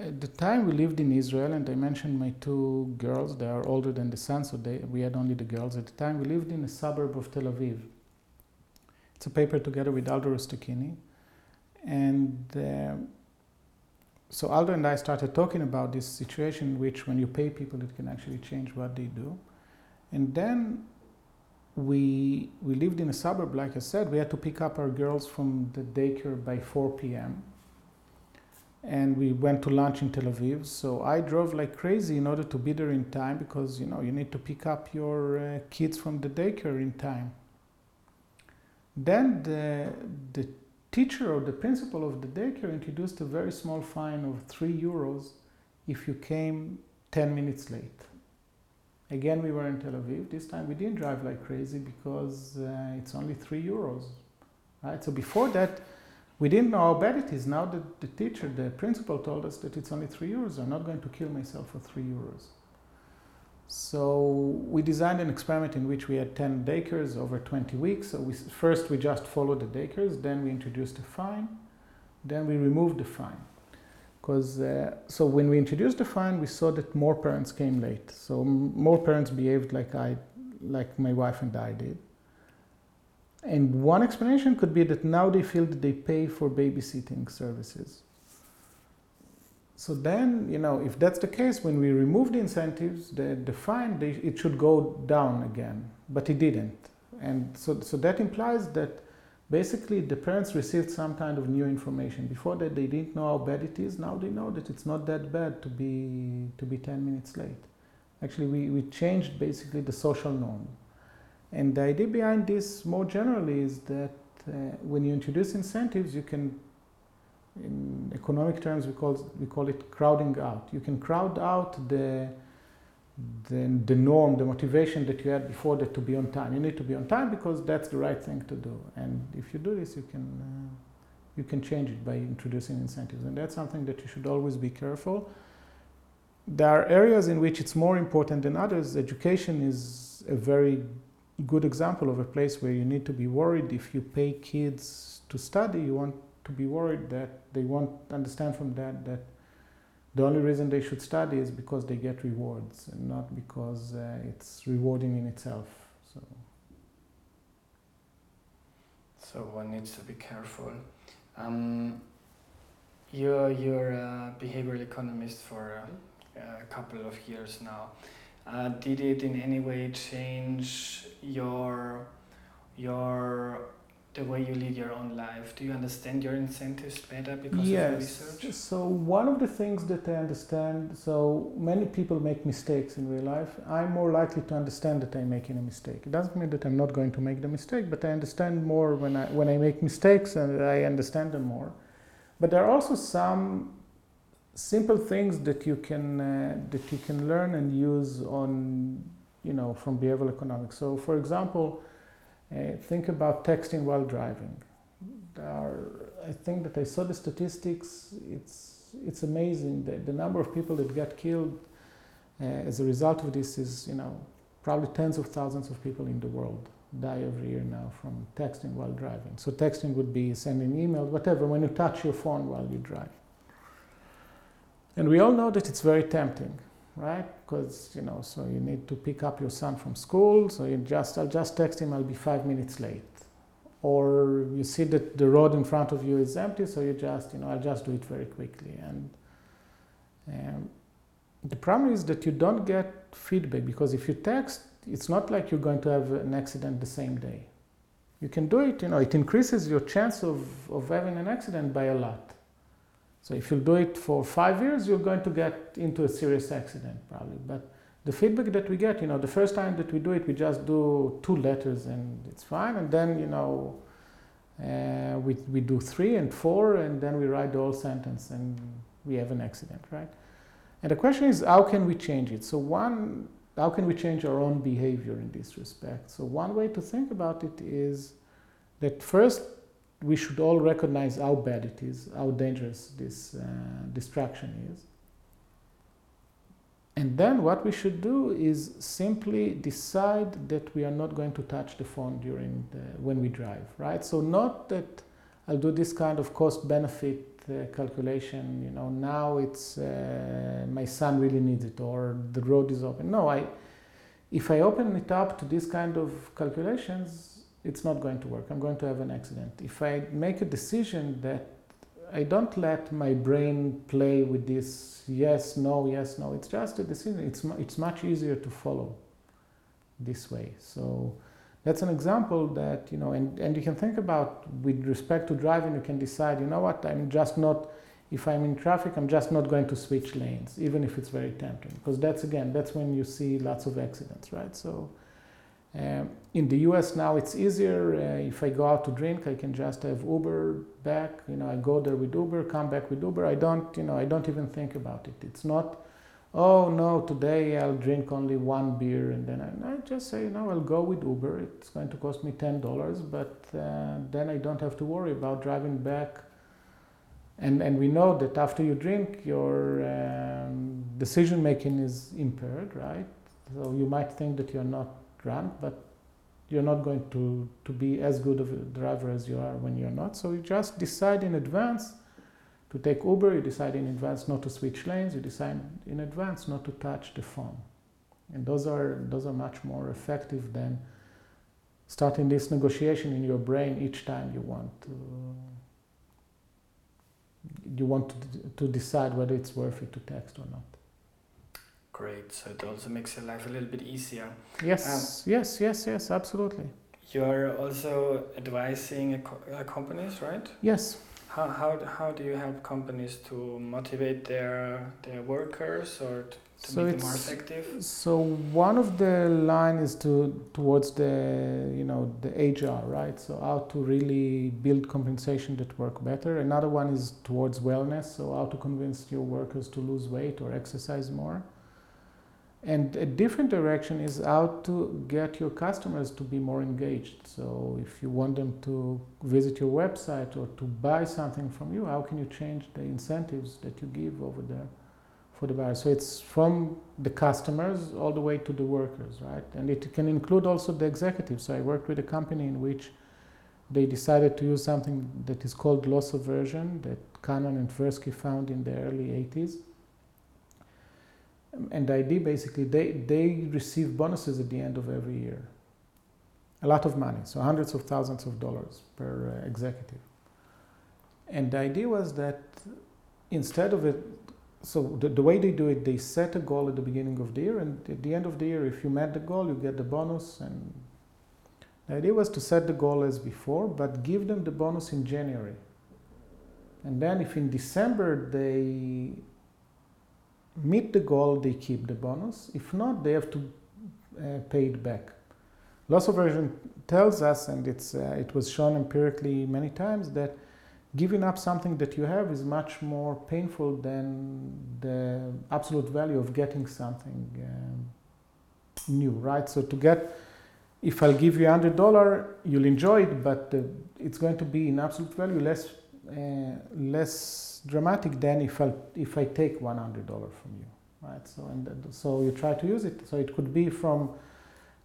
At the time we lived in Israel, and I mentioned my two girls. They are older than the son, so they, we had only the girls at the time. We lived in a suburb of Tel Aviv. It's a paper together with Aldo Rustichini, and uh, so Aldo and I started talking about this situation which when you pay people, it can actually change what they do. And then we, we lived in a suburb, like I said, we had to pick up our girls from the daycare by 4 p.m. And we went to lunch in Tel Aviv. So I drove like crazy in order to be there in time because, you know, you need to pick up your uh, kids from the daycare in time. Then the, the teacher or the principal of the daycare introduced a very small fine of 3 euros if you came 10 minutes late. Again, we were in Tel Aviv. This time we didn't drive like crazy because uh, it's only 3 euros. Right? So before that, we didn't know how bad it is. Now that the teacher, the principal told us that it's only 3 euros, I'm not going to kill myself for 3 euros. So we designed an experiment in which we had 10 daycares over 20 weeks. So we, first we just followed the daycares, then we introduced a fine, then we removed the fine. Because uh, so when we introduced the fine, we saw that more parents came late. So more parents behaved like I, like my wife and I did. And one explanation could be that now they feel that they pay for babysitting services. So then, you know, if that's the case, when we remove the incentives, the, fine, they, it should go down again, but it didn't. And so, so that implies that basically the parents received some kind of new information. Before that, they didn't know how bad it is. Now they know that it's not that bad to be to be 10 minutes late. Actually, we, we changed basically the social norm. And the idea behind this more generally is that uh, when you introduce incentives, you can, in economic terms, we call, we call it crowding out. You can crowd out the, the, the norm, the motivation that you had before that to be on time. You need to be on time because that's the right thing to do. And if you do this, you can, uh, you can change it by introducing incentives. And that's something that you should always be careful. There are areas in which it's more important than others. Education is a very good example of a place where you need to be worried if you pay kids to study you want to be worried that they won't understand from that that the only reason they should study is because they get rewards and not because uh, it's rewarding in itself so. So one needs to be careful. Um, you're you're a behavioral economist for a, a couple of years now. Uh, did it in any way change your your the way you lead your own life? Do you understand your incentives better because yes. of research? So one of the things that I understand, so many people make mistakes in real life. I'm more likely to understand that I'm making a mistake. It doesn't mean that I'm not going to make the mistake, but I understand more when I when I make mistakes and I understand them more. But there are also some simple things that you can uh, that you can learn and use on you know from behavioral economics. So, for example, uh, think about texting while driving. Are, I think that I saw the statistics. It's it's amazing that the number of people that get killed uh, as a result of this is you know probably tens of thousands of people in the world die every year now from texting while driving. So texting would be sending email, whatever, when you touch your phone while you drive. And we all know that it's very tempting, right? Because, you know, so you need to pick up your son from school, so you just, I'll just text him, I'll be five minutes late. Or you see that the road in front of you is empty, so you just, you know, I'll just do it very quickly. And um, the problem is that you don't get feedback because if you text, it's not like you're going to have an accident the same day. You can do it, you know, it increases your chance of, of having an accident by a lot. So if you do it for five years, you're going to get into a serious accident probably. But the feedback that we get, you know, the first time that we do it, we just do two letters and it's fine. And then, you know, uh, we, we do three and four, and then we write the whole sentence and we have an accident, right? And the question is, how can we change it? So one, how can we change our own behavior in this respect? So one way to think about it is that first we should all recognize how bad it is, how dangerous this uh, distraction is. And then what we should do is simply decide that we are not going to touch the phone during the, when we drive, right? So not that I'll do this kind of cost benefit uh, calculation, you know, now it's uh, my son really needs it or the road is open. No, I if I open it up to this kind of calculations, it's not going to work. I'm going to have an accident. If I make a decision that I don't let my brain play with this yes, no, yes, no, it's just a decision. It's, it's much easier to follow this way. So that's an example that, you know, and, and you can think about with respect to driving, you can decide, you know what, I'm just not, if I'm in traffic, I'm just not going to switch lanes, even if it's very tempting. Because that's, again, that's when you see lots of accidents, right? So um, in the US now it's easier. Uh, if I go out to drink, I can just have Uber back. You know, I go there with Uber, come back with Uber. I don't, you know, I don't even think about it. It's not, oh no, today I'll drink only one beer and then I, I just say, no, I'll go with Uber. It's going to cost me ten dollars, but uh, then I don't have to worry about driving back. And and we know that after you drink, your um, decision making is impaired, right? So you might think that you're not drunk, but you're not going to, to be as good of a driver as you are when you're not. So you just decide in advance to take Uber, you decide in advance not to switch lanes, you decide in advance not to touch the phone. And those are, those are much more effective than starting this negotiation in your brain each time you want to, you want to, to decide whether it's worth it to text or not. Great. So it also makes your life a little bit easier. Yes, um, yes, yes, yes, absolutely. You are also advising a co- uh, companies, right? Yes. How, how, how do you help companies to motivate their their workers or to, to So make them more effective? So one of the line is to towards the you know the HR, right? So how to really build compensation that work better. Another one is towards wellness. So how to convince your workers to lose weight or exercise more. And a different direction is how to get your customers to be more engaged. So if you want them to visit your website or to buy something from you, how can you change the incentives that you give over there? for the buyer. So it's from the customers all the way to the workers, right? And it can include also the executives. So I worked with a company in which they decided to use something that is called loss aversion that Kahneman and Tversky found in the early 80s. And the idea basically, they, they receive bonuses at the end of every year. A lot of money, so hundreds of thousands of dollars per uh, executive. And the idea was that instead of it so the, the way they do it, they set a goal at the beginning of the year, and at the end of the year, if you met the goal, you get the bonus. And the idea was to set the goal as before, but give them the bonus in January. And then, if in December they meet the goal, they keep the bonus. If not, they have to uh, pay it back. Loss aversion tells us, and it's, uh, it was shown empirically many times, that giving up something that you have is much more painful than the absolute value of getting something um, new, right? So to get, if I'll give you a hundred dollar, you'll enjoy it, but uh, it's going to be in absolute value less less dramatic than if I if I take one hundred dollar from you, right? So and that- so you try to use it. So it could be from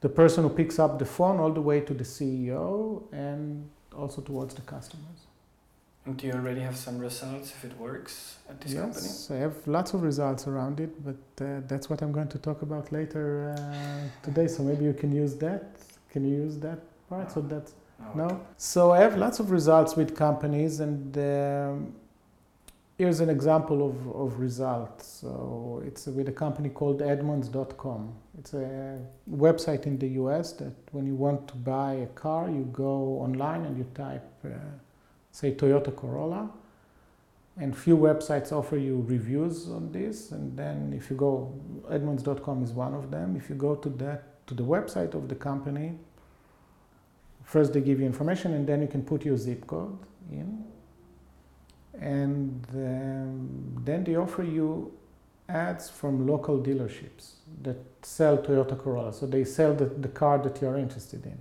the person who picks up the phone all the way to the CEO and also towards the customers. And do you already have some results if it works at this company? yes, I have lots of results around it, but uh, that's what I'm going to talk about later uh, today. So maybe you can use that. Can you use that part? So that's no. So I have lots of results with companies, and um, here's an example of, of results. So it's with a company called Edmunds.com. It's a website in the U.S. that when you want to buy a car, you go online and you type. Uh, say Toyota Corolla, and few websites offer you reviews on this. And then if you go, Edmunds.com is one of them. If you go to that to the website of the company, first they give you information, and then you can put your zip code in, and um, then they offer you ads from local dealerships that sell Toyota Corolla. So they sell the, the car that you're interested in.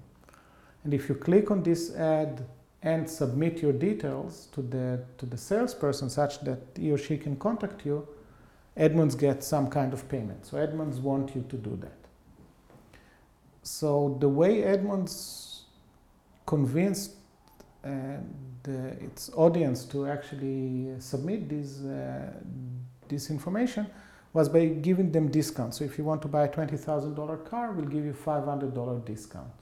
And if you click on this ad and submit your details to the to the salesperson such that he or she can contact you, Edmunds gets some kind of payment. So Edmunds want you to do that. So the way Edmunds convinced uh, its audience to actually submit this uh, this information was by giving them discounts. So if you want to buy a twenty thousand dollar car, we'll give you five hundred dollar discount.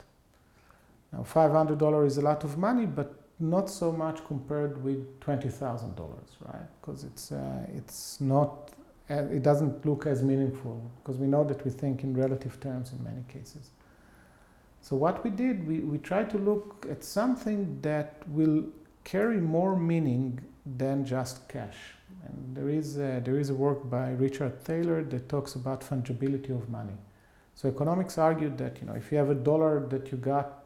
Now, $500 is a lot of money, but not so much compared with $20,000, right? Because it's, uh, it's not, uh, it doesn't look as meaningful because we know that we think in relative terms in many cases. So what we did, we, we tried to look at something that will carry more meaning than just cash. And there is a, there is a work by Richard Thaler that talks about fungibility of money. So economics argued that you know if you have a dollar that you got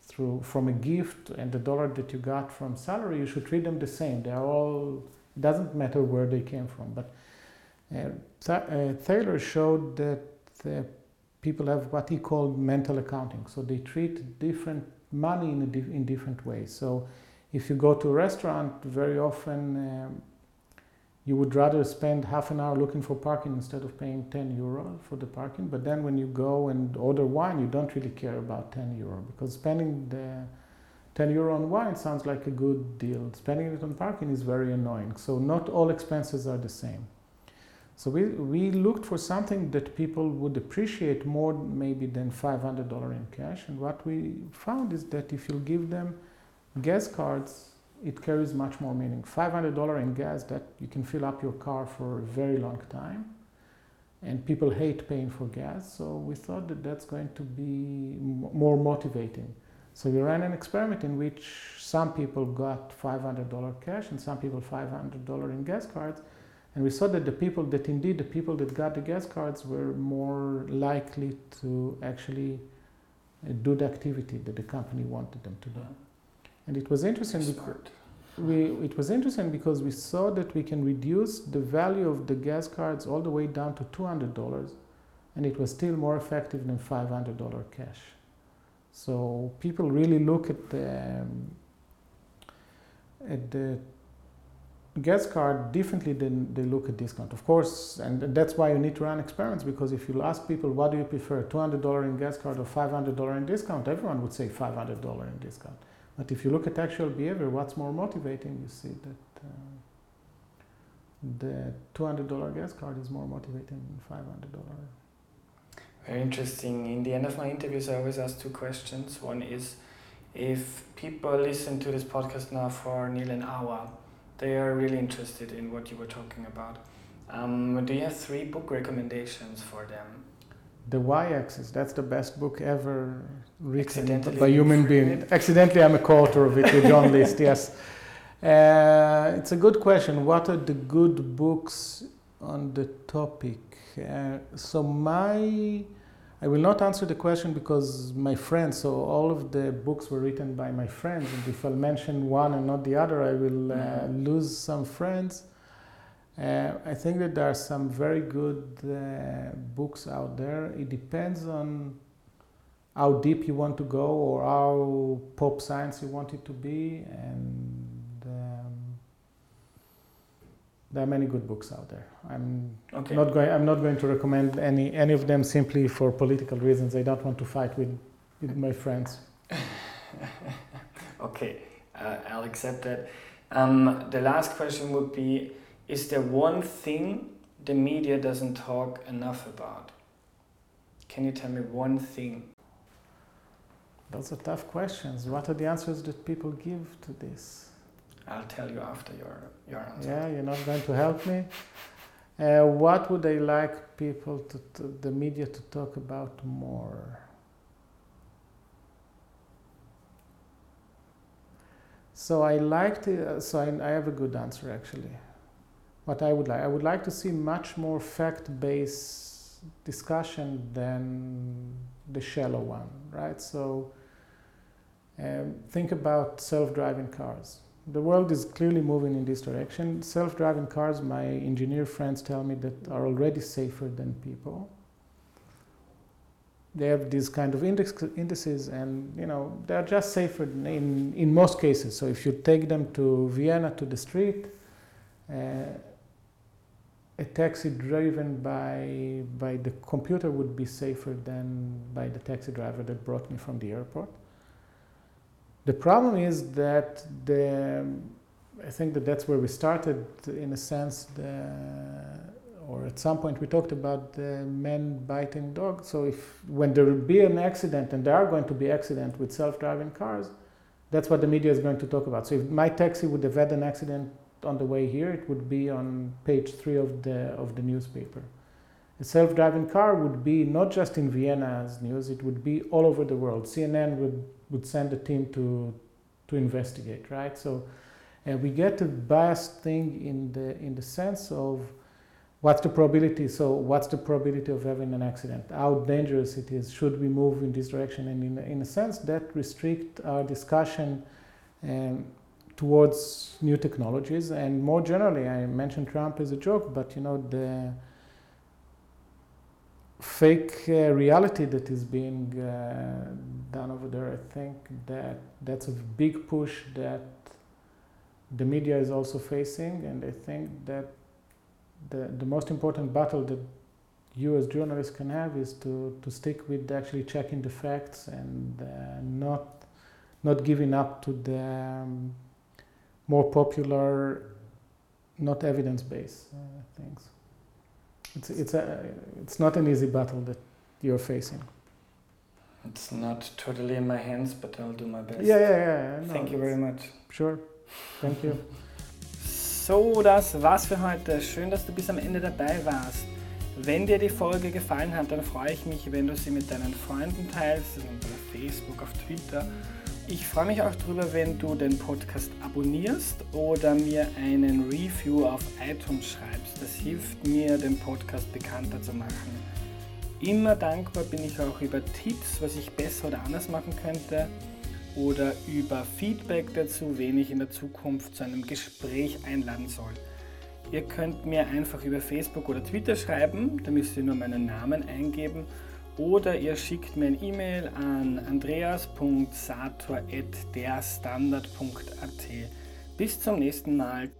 through from a gift and the dollar that you got from salary, you should treat them the same. They are all it doesn't matter where they came from. But uh, Th- uh, Thaler showed that uh, people have what he called mental accounting. So they treat different money in, a dif- in different ways. So if you go to a restaurant, very often um, you would rather spend half an hour looking for parking instead of paying 10 euro for the parking. But then when you go and order wine, you don't really care about 10 euro because spending the 10 euro on wine sounds like a good deal. Spending it on parking is very annoying. So not all expenses are the same. So we, we looked for something that people would appreciate more maybe than $500 in cash. And what we found is that if you give them gas cards, it carries much more meaning. $500 in gas that you can fill up your car for a very long time. And people hate paying for gas. So we thought that that's going to be more motivating. So we ran an experiment in which some people got $500 cash and some people $500 in gas cards. And we saw that the people that indeed the people that got the gas cards were more likely to actually uh, do the activity that the company wanted them to do. And it was interesting Smart. we, it was interesting because we saw that we can reduce the value of the gas cards all the way down to $200 and it was still more effective than $500 cash. So people really look at the, um, at the gas card differently than they look at discount. Of course, and that's why you need to run experiments because if you ask people what do you prefer, $200 in gas card or $500 in discount, everyone would say $500 in discount. But if you look at actual behavior, what's more motivating, you see that uh, the $200 gas card is more motivating than $500. Very interesting. In the end of my interviews, I always ask two questions. One is if people listen to this podcast now for nearly an hour, they are really interested in what you were talking about. Um, do you have three book recommendations for them? The Why Axis, that's the best book ever written by human being. Accidentally, I'm a co-author of it with John List, yes. Uh, it's a good question. What are the good books on the topic? Uh, so my, I will not answer the question because my friends, so all of the books were written by my friends, and if I'll mention one and not the other, I will uh, lose some friends. Uh, I think that there are some very good uh, books out there. It depends on how deep you want to go or how pop science you want it to be, and um, there are many good books out there. I'm Okay. not going. I'm not going to recommend any any of them simply for political reasons. I don't want to fight with with my friends. okay, uh, I'll accept that. Um, the last question would be Is there one thing the media doesn't talk enough about? Can you tell me one thing? Those are tough questions. What are the answers that people give to this? I'll tell you after your, your answer. Yeah, you're not going to help me. Uh, what would I like people to, the media to talk about more? So I like to. So I, I have a good answer actually. What I would like, I would like to see much more fact-based discussion than the shallow one, right? So um, think about self-driving cars the world is clearly moving in this direction. Self-driving cars, my engineer friends tell me that are already safer than people. They have these kind of index, indices, and you know they are just safer in in most cases. So if you take them to Vienna to the street, uh, a taxi driven by by the computer would be safer than by the taxi driver that brought me from the airport. The problem is that the, I think that that's where we started in a sense, the, or at some point we talked about the men biting dogs. So if when there will be an accident, and there are going to be accidents with self-driving cars, that's what the media is going to talk about. So if my taxi would have had an accident on the way here, it would be on page three of the of the newspaper. A self-driving car would be not just in Vienna as news; it would be all over the world. CNN would would send a team to to investigate, right? So uh, we get a biased thing in the in the sense of what's the probability. So what's the probability of having an accident? How dangerous it is? Should we move in this direction? And in in a sense, that restrict our discussion. Um, towards new technologies and more generally i mentioned trump as a joke but you know the fake uh, reality that is being uh, done over there. I think that that's a big push that the media is also facing, and I think that the the most important battle that you as journalists can have is to to stick with actually checking the facts and uh, not not giving up to the um, more popular, not evidence-based things. It's, it's, a, it's not an easy battle that you're facing. It's not totally in my hands, but I'll do my best. Yeah, yeah, yeah. no, Thank you very much. Sure. Thank you. So, das war's für heute. Schön, dass du bis am Ende dabei warst. Wenn dir die Folge gefallen hat, dann freue ich mich, wenn du sie mit deinen Freunden teilst, also bei Facebook, auf Twitter Ich freue mich auch darüber, wenn du den Podcast abonnierst oder mir einen Review auf iTunes schreibst. Das hilft mir, den Podcast bekannter zu machen. Immer dankbar bin ich auch über Tipps, was ich besser oder anders machen könnte oder über Feedback dazu, wen ich in der Zukunft zu einem Gespräch einladen soll. Ihr könnt mir einfach über Facebook oder Twitter schreiben, da müsst ihr nur meinen Namen eingeben oder ihr schickt mir ein E-Mail an andreas.sator.derstandard.at. Bis zum nächsten Mal.